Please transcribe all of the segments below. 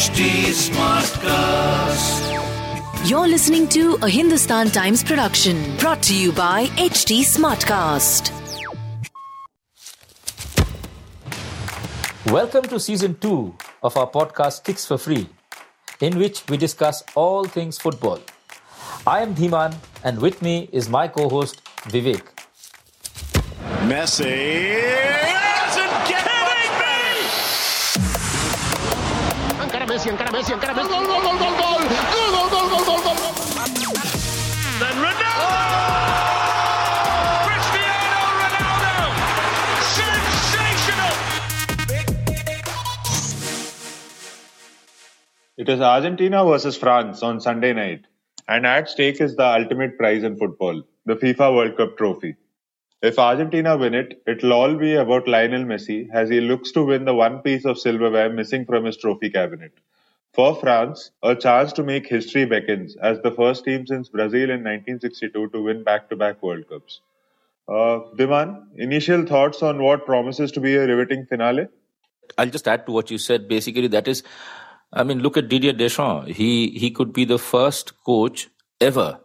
HT Smartcast. You're listening to a Hindustan Times production brought to you by HT Smartcast. Welcome to season two of our podcast Kicks for Free, in which we discuss all things football. I am Dhiman, and with me is my co host Vivek. Messi Messi, encara Messi, encara Messi. Gol, gol, gol, gol, gol. Gol, gol, gol, gol, gol, gol. Then Ronaldo. Oh! It is Argentina versus France on Sunday night, and at stake is the ultimate prize in football, the FIFA World Cup trophy. If Argentina win it, it'll all be about Lionel Messi as he looks to win the one piece of silverware missing from his trophy cabinet. For France, a chance to make history beckons as the first team since Brazil in 1962 to win back-to-back World Cups. Uh, Dhiman, initial thoughts on what promises to be a riveting finale? I'll just add to what you said. Basically, that is, I mean, look at Didier Deschamps. He he could be the first coach ever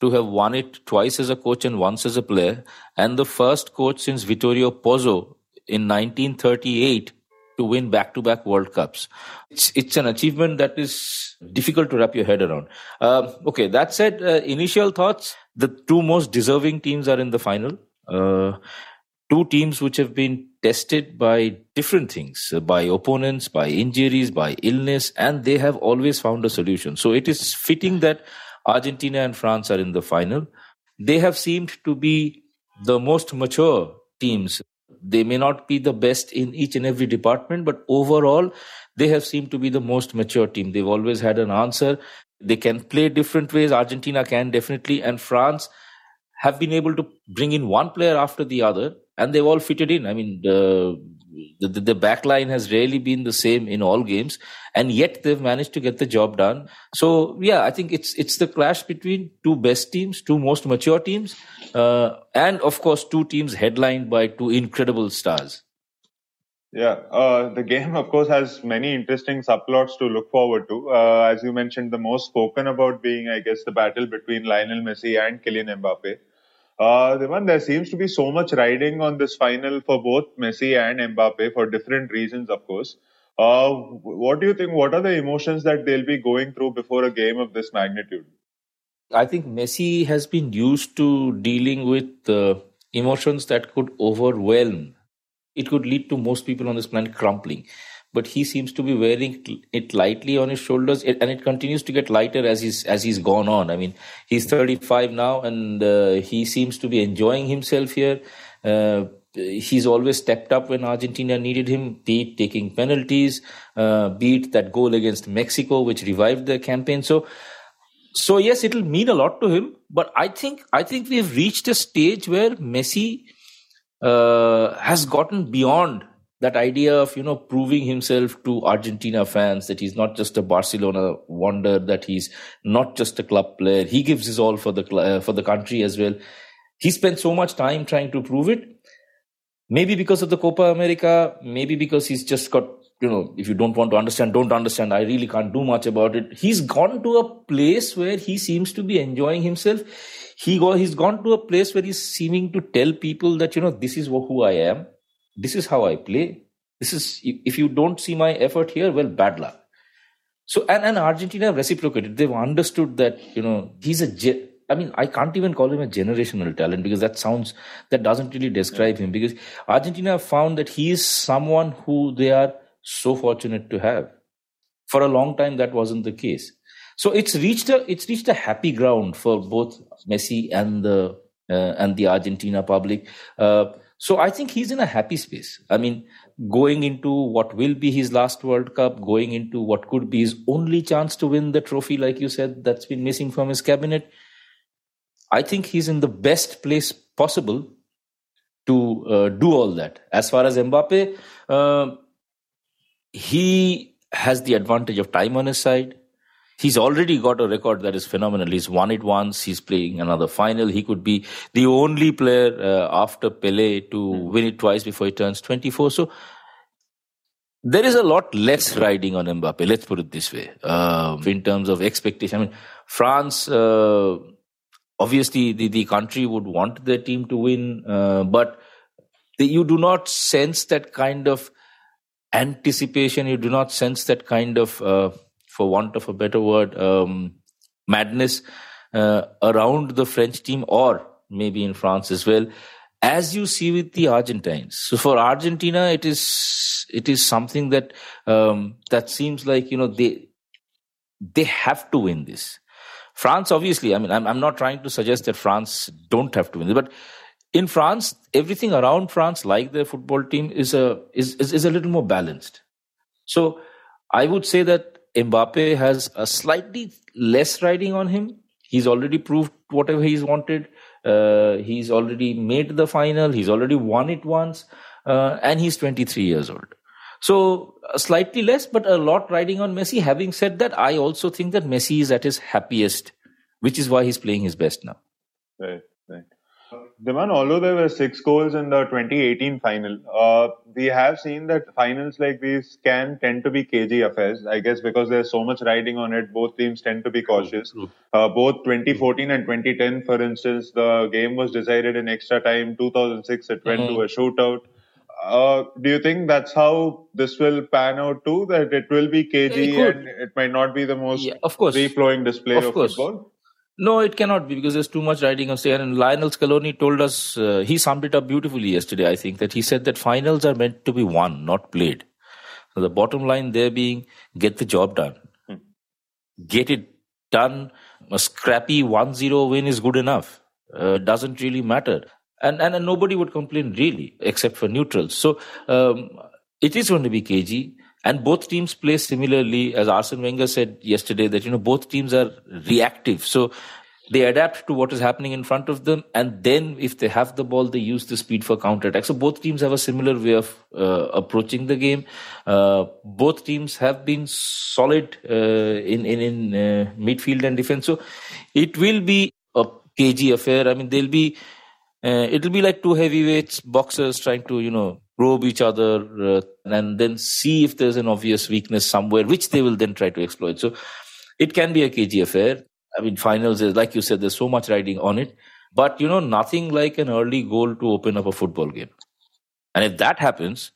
to have won it twice as a coach and once as a player, and the first coach since Vittorio Pozzo in 1938 to win back-to-back World Cups. It's it's an achievement that is difficult to wrap your head around. Um, okay, that said, uh, initial thoughts: the two most deserving teams are in the final. Uh, two teams which have been tested by different things, uh, by opponents, by injuries, by illness, and they have always found a solution. So it is fitting that Argentina and France are in the final. They have seemed to be the most mature teams. They may not be the best in each and every department, but overall, they have seemed to be the most mature team. They've always had an answer. They can play different ways. Argentina can definitely, and France have been able to bring in one player after the other, and they've all fitted in. I mean, the the, the back line has rarely been the same in all games, and yet they've managed to get the job done. So yeah, I think it's it's the clash between two best teams, two most mature teams, uh, and of course two teams headlined by two incredible stars. Yeah, uh, the game, of course, has many interesting subplots to look forward to. Uh, as you mentioned, the most spoken about being, I guess, the battle between Lionel Messi and Kylian Mbappe. Uh, Dhiman, there seems to be so much riding on this final for both Messi and Mbappe for different reasons, of course. Uh, what do you think? What are the emotions that they'll be going through before a game of this magnitude? I think Messi has been used to dealing with uh, emotions that could overwhelm. It could lead to most people on this planet crumpling. But he seems to be wearing it lightly on his shoulders, and it continues to get lighter as he's as he's gone on. I mean, he's 35 now, and uh, he seems to be enjoying himself here. Uh, he's always stepped up when Argentina needed him, be it taking penalties, uh, it that goal against Mexico, which revived the campaign. So, so yes, it'll mean a lot to him. But I think I think we've reached a stage where Messi uh, has gotten beyond that idea of you know proving himself to Argentina fans that he's not just a Barcelona wonder, that he's not just a club player. He gives his all for the uh, for the country as well. He spent so much time trying to prove it. Maybe because of the Copa America, maybe because he's just got you know if you don't want to understand, don't understand. I really can't do much about it. He's gone to a place where he seems to be enjoying himself. He go, he's gone to a place where he's seeming to tell people that you know this is who I am this is how I play. This is if you don't see my effort here, well, bad luck. So and, and Argentina reciprocated. They've understood that you know he's a. Ge- I mean, I can't even call him a generational talent because that sounds that doesn't really describe him. Because Argentina found that he is someone who they are so fortunate to have. For a long time, that wasn't the case. So it's reached a it's reached a happy ground for both Messi and the uh, and the Argentina public. Uh, so I think he's in a happy space. I mean, going into what will be his last World Cup, going into what could be his only chance to win the trophy, like you said, that's been missing from his cabinet. I think he's in the best place possible to uh, do all that. As far as Mbappe, uh, he has the advantage of time on his side. He's already got a record that is phenomenal. He's won it once. He's playing another final. He could be the only player uh, after Pele to win it twice before he turns 24. So there is a lot less riding on Mbappe. Let's put it this way. Uh, in terms of expectation, I mean, France, uh, obviously the, the country would want their team to win, uh, but the, you do not sense that kind of anticipation. You do not sense that kind of, uh, for want of a better word, um, madness uh, around the French team or maybe in France as well, as you see with the Argentines. So for Argentina, it is it is something that um, that seems like you know they they have to win this. France, obviously, I mean, I'm, I'm not trying to suggest that France don't have to win this, but in France, everything around France, like their football team, is a is, is, is a little more balanced. So I would say that Mbappe has a slightly less riding on him. He's already proved whatever he's wanted. Uh, he's already made the final. He's already won it once, uh, and he's 23 years old. So uh, slightly less, but a lot riding on Messi. Having said that, I also think that Messi is at his happiest, which is why he's playing his best now. Right, Dhiman, although there were six goals in the 2018 final, uh, we have seen that finals like these can tend to be cagey affairs. I guess because there's so much riding on it, both teams tend to be cautious. Uh, both 2014 and 2010, for instance, the game was decided in extra time. 2006, it went mm-hmm. to a shootout. Uh, do you think that's how this will pan out too? That it will be cagey it and it might not be the most yeah, of course. free flowing display of, of football? No, it cannot be because there's too much riding on say. And Lionel Scaloni told us uh, he summed it up beautifully yesterday. I think that he said that finals are meant to be won, not played. So the bottom line there being get the job done, hmm. get it done. A scrappy 1-0 win is good enough. Uh, doesn't really matter, and, and, and nobody would complain really, except for neutrals. So um, it is going to be cagey. And both teams play similarly, as Arsene Wenger said yesterday, that, you know, both teams are reactive. So they adapt to what is happening in front of them. And then if they have the ball, they use the speed for counter attack. So both teams have a similar way of uh, approaching the game. Uh, both teams have been solid uh, in, in, in uh, midfield and defense. So it will be a cagey affair. I mean, they'll be, uh, it'll be like two heavyweights boxers trying to, you know, probe each other uh, and then see if there's an obvious weakness somewhere, which they will then try to exploit. So it can be a cagey affair. I mean, finals is, like you said, there's so much riding on it. But, you know, nothing like an early goal to open up a football game. And if that happens,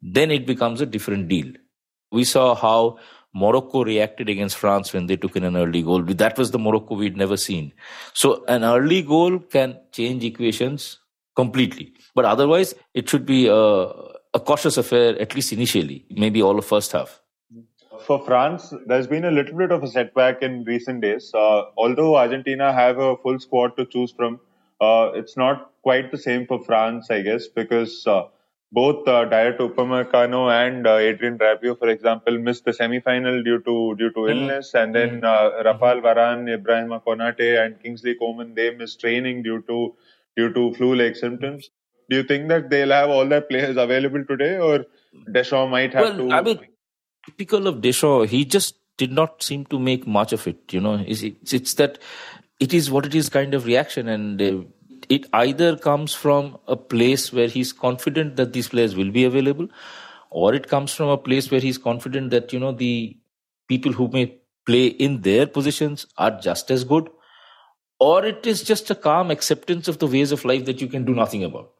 then it becomes a different deal. We saw how Morocco reacted against France when they took in an early goal. That was the Morocco we'd never seen. So an early goal can change equations completely. But otherwise, it should be a, a cautious affair, at least initially, maybe all of first half. For France, there's been a little bit of a setback in recent days. Uh, although Argentina have a full squad to choose from, uh, it's not quite the same for France, I guess, because uh, both uh, Dayot Upamecano and uh, Adrien Rabiot, for example, missed the semi-final due to due to mm. illness, and then mm. uh, Rafael Varane, Ibrahim Konate, and Kingsley Coman they missed training due to due to flu-like symptoms. Do you think that they'll have all their players available today, or Deschamps might have well, to? I mean, typical of Deschamps, he just did not seem to make much of it. You know, it's, it's that it is what it is kind of reaction, and uh, it either comes from a place where he's confident that these players will be available, or it comes from a place where he's confident that you know the people who may play in their positions are just as good or it is just a calm acceptance of the ways of life that you can do nothing about.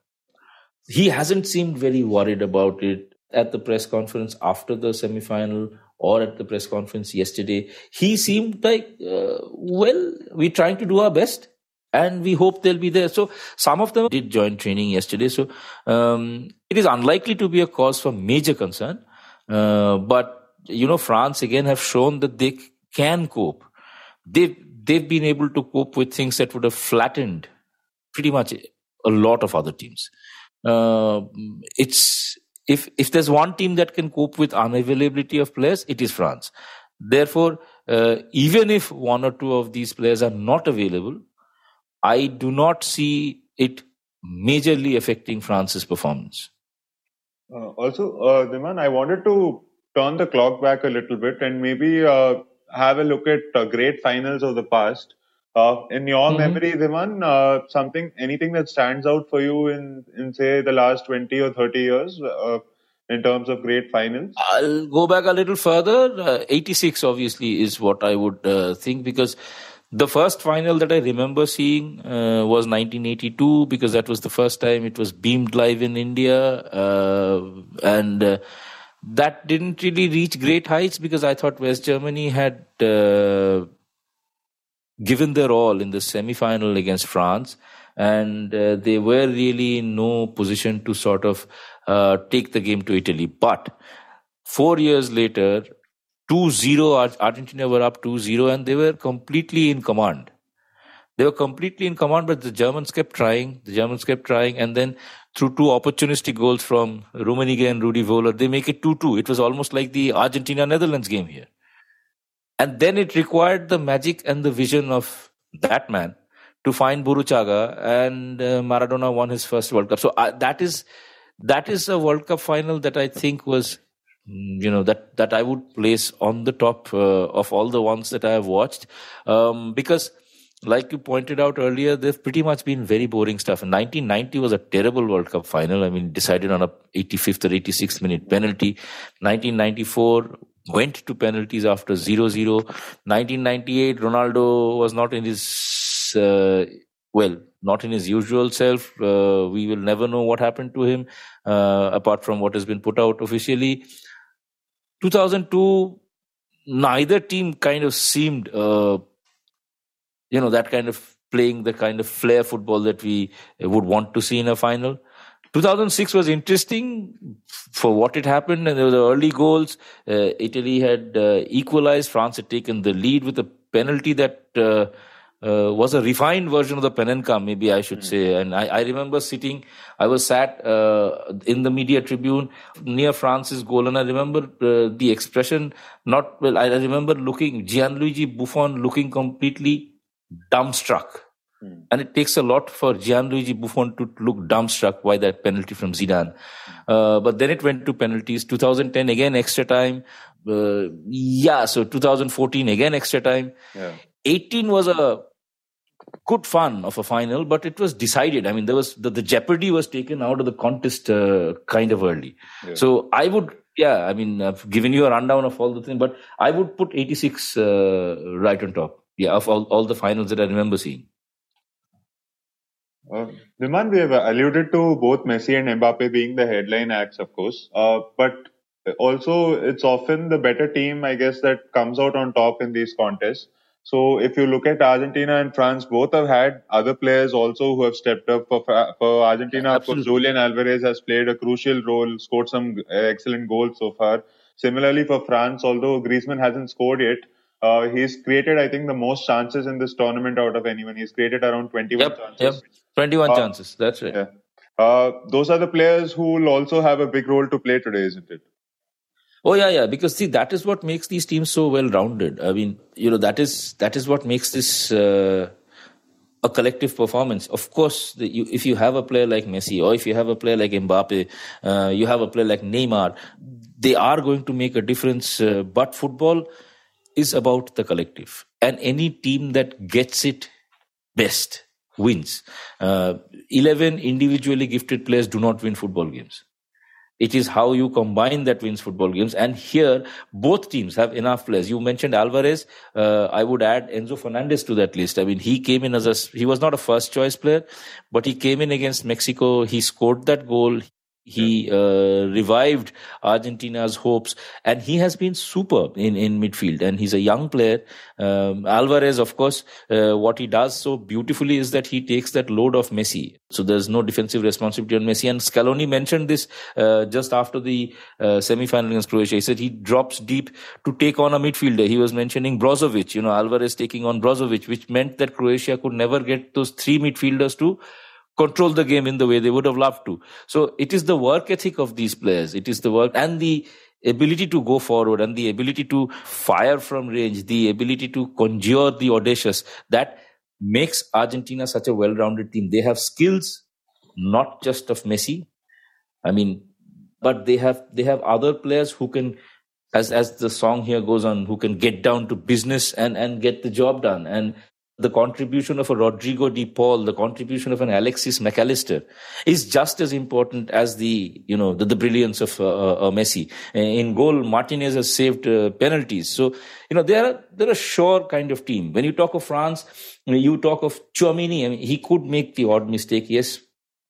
He hasn't seemed very worried about it at the press conference after the semi final or at the press conference yesterday. He seemed like, uh, well, we're trying to do our best and we hope they'll be there. So some of them did join training yesterday. So um, it is unlikely to be a cause for major concern. Uh, but, you know, France again have shown that they can cope. They they've been able to cope with things that would have flattened pretty much a lot of other teams. Uh, it's if if there's one team that can cope with unavailability of players, it is France. Therefore, uh, even if one or two of these players are not available, I do not see it majorly affecting France's performance. Uh, also, uh, Dhiman, I wanted to turn the clock back a little bit and maybe uh, have a look at uh, great finals of the past. Uh, in your mm-hmm. memory, Dhiman, uh, something, anything that stands out for you in, in say the last 20 or 30 years, uh, in terms of great finals? I'll go back a little further. Uh, 86 obviously is what I would uh, think because the first final that I remember seeing uh, was 1982 because that was the first time it was beamed live in India. Uh, and uh, that didn't really reach great heights because I thought West Germany had uh, given their all in the semi final against France. And uh, they were really in no position to sort of uh, take the game to Italy. But four years later, 2-0 argentina were up 2-0 and they were completely in command they were completely in command but the germans kept trying the germans kept trying and then through two opportunistic goals from Rummenigge and Rudi Völler, they make it 2-2. It was almost like the Argentina-Netherlands game here. And then it required the magic and the vision of that man to find Burruchaga, and uh, Maradona won his first World Cup. So uh, that is that is a World Cup final that I think was you know that that I would place on the top uh, of all the ones that I have watched um, because like you pointed out earlier they've pretty much been very boring stuff. And 1990 was a terrible world cup final. I mean decided on a 85th or 86th minute penalty. 1994 went to penalties after 0-0 1998 ronaldo was not in his uh, well not in his usual self. Uh, we will never know what happened to him uh, apart from what has been put out officially. 2002, neither team kind of seemed, uh, you know, that kind of playing the kind of flair football that we would want to see in a final. 2006 was interesting for what it happened, and there were the early goals. Uh, Italy had uh, equalized. France had taken the lead with a penalty that uh, uh, was a refined version of the Panenka, maybe I should mm. say. And I, I, remember sitting, I was sat uh, in the media tribune near France's goal, and I remember uh, the expression. Not well. I remember looking Gianluigi Buffon looking completely dumbstruck. Mm. And it takes a lot for Gianluigi Buffon to look dumbstruck by that penalty from Zidane. Uh, but then it went to penalties. 2010 again extra time. Uh, yeah, so 2014 again extra time. Yeah. 18 was a good fun of a final, but it was decided. I mean, there was the, the jeopardy was taken out of the contest uh, kind of early. Yeah. So I would, yeah, I mean, I've given you a rundown of all the things, but I would put 86 uh, right on top. Yeah, of all, all the finals that I remember seeing. Uh, Dhiman, we have alluded to both Messi and Mbappe being the headline acts, of course. Uh, but also, it's often the better team, I guess, that comes out on top in these contests. So if you look at Argentina and France, both have had other players also who have stepped up for for Argentina. Of course, Julian Alvarez has played a crucial role, scored some excellent goals so far. Similarly for France, although Griezmann hasn't scored yet, uh, he's created, I think, the most chances in this tournament out of anyone. He's created around 21 yep, chances. Yep, 21 uh, chances. That's right. Yeah. Uh, those are the players who will also have a big role to play today, isn't it? Oh yeah, yeah. Because see, that is what makes these teams so well rounded. I mean, you know, that is that is what makes this uh, a collective performance. Of course, the, you, if you have a player like Messi or if you have a player like Mbappe, uh, you have a player like Neymar, they are going to make a difference. Uh, but football is about the collective, and any team that gets it best wins. Uh, Eleven individually gifted players do not win football games. It is how you combine that wins football games. And here, both teams have enough players. You mentioned Alvarez. Uh, I would add Enzo Fernandez to that list. I mean, he came in as a, he was not a first choice player, but he came in against Mexico. He scored that goal. He uh, revived Argentina's hopes, and he has been superb in, in midfield. And he's a young player. Um, Alvarez, of course, uh, what he does so beautifully is that he takes that load of Messi. So there's no defensive responsibility on Messi. And Scaloni mentioned this uh, just after the uh, semi-final against Croatia. He said he drops deep to take on a midfielder. He was mentioning Brozovic. You know, Alvarez taking on Brozovic, which meant that Croatia could never get those three midfielders to control the game in the way they would have loved to. So it is the work ethic of these players. It is the work and the ability to go forward and the ability to fire from range, the ability to conjure the audacious that makes Argentina such a well-rounded team. They have skills, not just of Messi. I mean, but they have, they have other players who can, as, as the song here goes on, who can get down to business and, and get the job done. And the contribution of a Rodrigo de Paul, the contribution of an Alexis Mac Allister is just as important as the, you know, the, the brilliance of uh, uh, Messi. In goal, Martinez has saved uh, penalties. So, you know, they're, they're a sure kind of team. When you talk of France, you talk of Tchouameni, I mean, he could make the odd mistake. Yes,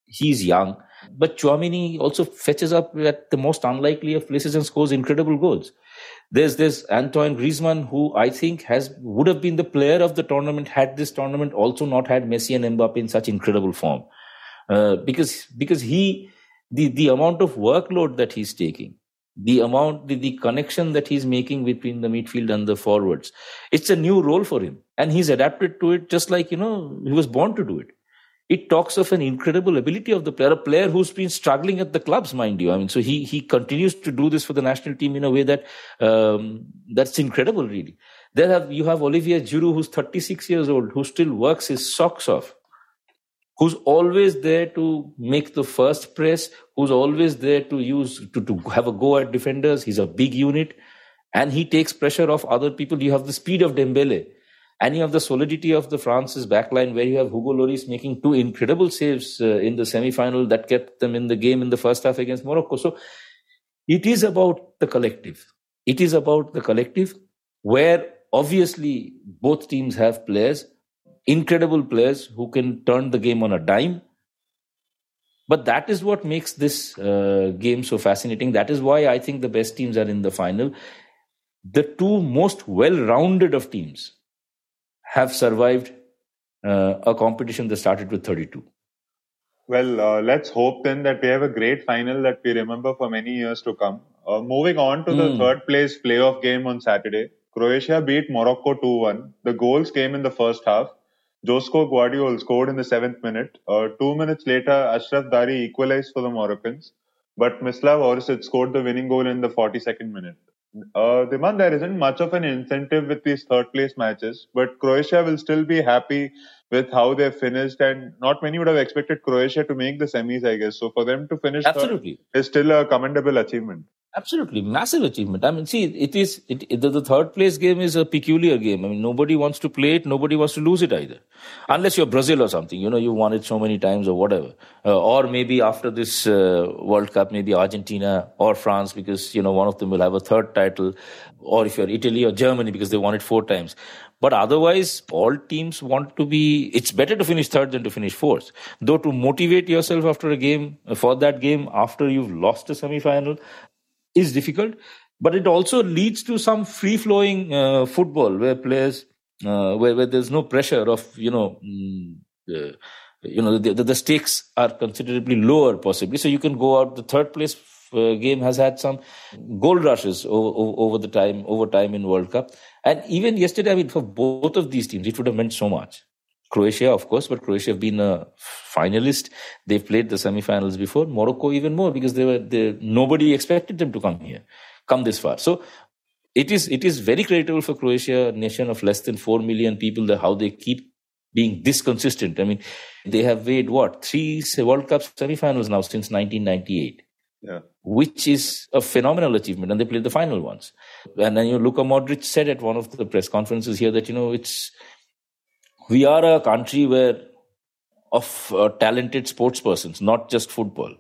he's young. But Tchouameni also fetches up at the most unlikely of places and scores incredible goals. There's this Antoine Griezmann who I think has would have been the player of the tournament had this tournament also not had Messi and Mbappe in such incredible form. Uh, because because he the the amount of workload that he's taking, the amount the, the connection that he's making between the midfield and the forwards, it's a new role for him, and he's adapted to it just like you know he was born to do it it talks of an incredible ability of the player, a player who's been struggling at the clubs, mind you. I mean, so he he continues to do this for the national team in a way that um, that's incredible, really. There have you have Olivier Giroud, who's 36 years old, who still works his socks off, who's always there to make the first press, who's always there to use to, to have a go at defenders. He's a big unit, and he takes pressure off other people. You have the speed of Dembele you have the solidity of the France's backline where you have Hugo Lloris making two incredible saves uh, in the semi-final that kept them in the game in the first half against Morocco. So it is about the collective. It is about the collective where obviously both teams have players, incredible players who can turn the game on a dime. But that is what makes this uh, game so fascinating. That is why I think the best teams are in the final. The two most well rounded of teams have survived uh, a competition that started with 32. Well, uh, let's hope then that we have a great final that we remember for many years to come. Uh, moving on to mm. the hmm. third place playoff game on Saturday, Croatia beat Morocco 2 1. The goals came in the first half. Josko Gvardiol scored in the seventh minute. Uh, two minutes later, Achraf Dari equalized for the Moroccans, but Mislav Orsic scored the winning goal in the 42nd minute. Uh, Dhiman, there isn't much of an incentive with these third place matches, but Croatia will still be happy with how they finished, and not many would have expected Croatia to make the semis, I guess. So for them to finish absolutely is still a commendable achievement. Absolutely, massive achievement. I mean, see, it is it, the, third place game is a peculiar game. I mean, nobody wants to play it, nobody wants to lose it either, unless you're Brazil or something. You know, you won it so many times or whatever, uh, or maybe after this uh, World Cup, maybe Argentina or France, because you know one of them will have a third title, or if you're Italy or Germany because they won it four times. But otherwise, all teams want to be. It's better to finish third than to finish fourth. Though to motivate yourself after a game for that game after you've lost a semi-final is difficult, but it also leads to some free flowing uh, football where players, uh, where, where there's no pressure of, you know, mm, uh, you know, the, the, stakes are considerably lower possibly. So you can go out. The third place uh, game has had some gold rushes over, over, over the time, over time in World Cup. And even yesterday, I mean, for both of these teams, it would have meant so much. Croatia, of course, but Croatia have been a finalist. They've played the semi-finals before. Morocco even more because they were they, nobody expected them to come here, come this far. So it is it is very creditable for Croatia, a nation of less than four million people, that how they keep being this consistent. I mean, they have made what three World Cup semi-finals now since 1998. Yeah. Which is a phenomenal achievement, and they played the final ones. And then you know, Luka Modric said at one of the press conferences here that you know it's we are a country where of uh, talented sports persons, not just football.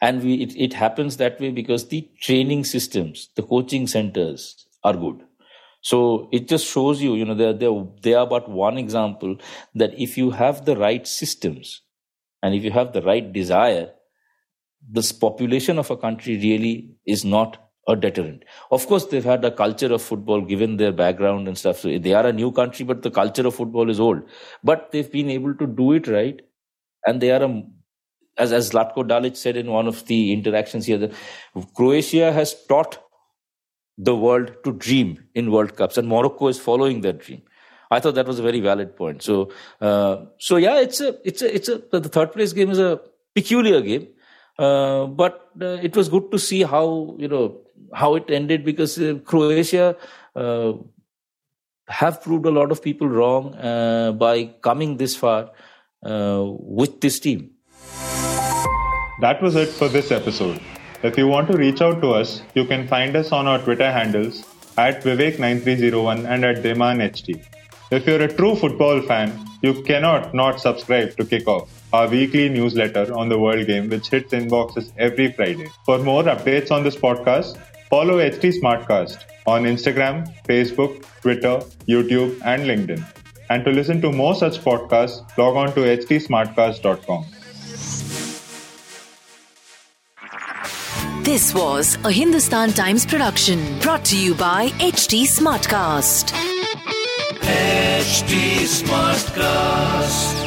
And we, it, it happens that way because the training systems, the coaching centers are good. So it just shows you, you know, they they they are but one example that if you have the right systems and if you have the right desire, this population of a country really is not a deterrent. Of course, they've had a culture of football given their background and stuff. So they are a new country, but the culture of football is old. But they've been able to do it right. And they are a, as, as Zlatko Dalic said in one of the interactions here, that Croatia has taught the world to dream in World Cups and Morocco is following that dream. I thought that was a very valid point. So, uh, so yeah, it's a, it's a, it's a, the third place game is a peculiar game. Uh, but uh, it was good to see how you know how it ended because uh, Croatia uh, have proved a lot of people wrong uh, by coming this far with this team. That was it for this episode. If you want to reach out to us, you can find us on our Twitter handles at Vivek9301 and at DhimanHT. If you're a true football fan, you cannot not subscribe to Kickoff, our weekly newsletter on the world game, which hits inboxes every Friday. For more updates on this podcast, follow HT Smartcast on Instagram, Facebook, Twitter, YouTube, and LinkedIn. And to listen to more such podcasts, log on to htsmartcast.com. This was a Hindustan Times production brought to you by HT Smartcast. HT Smartcast.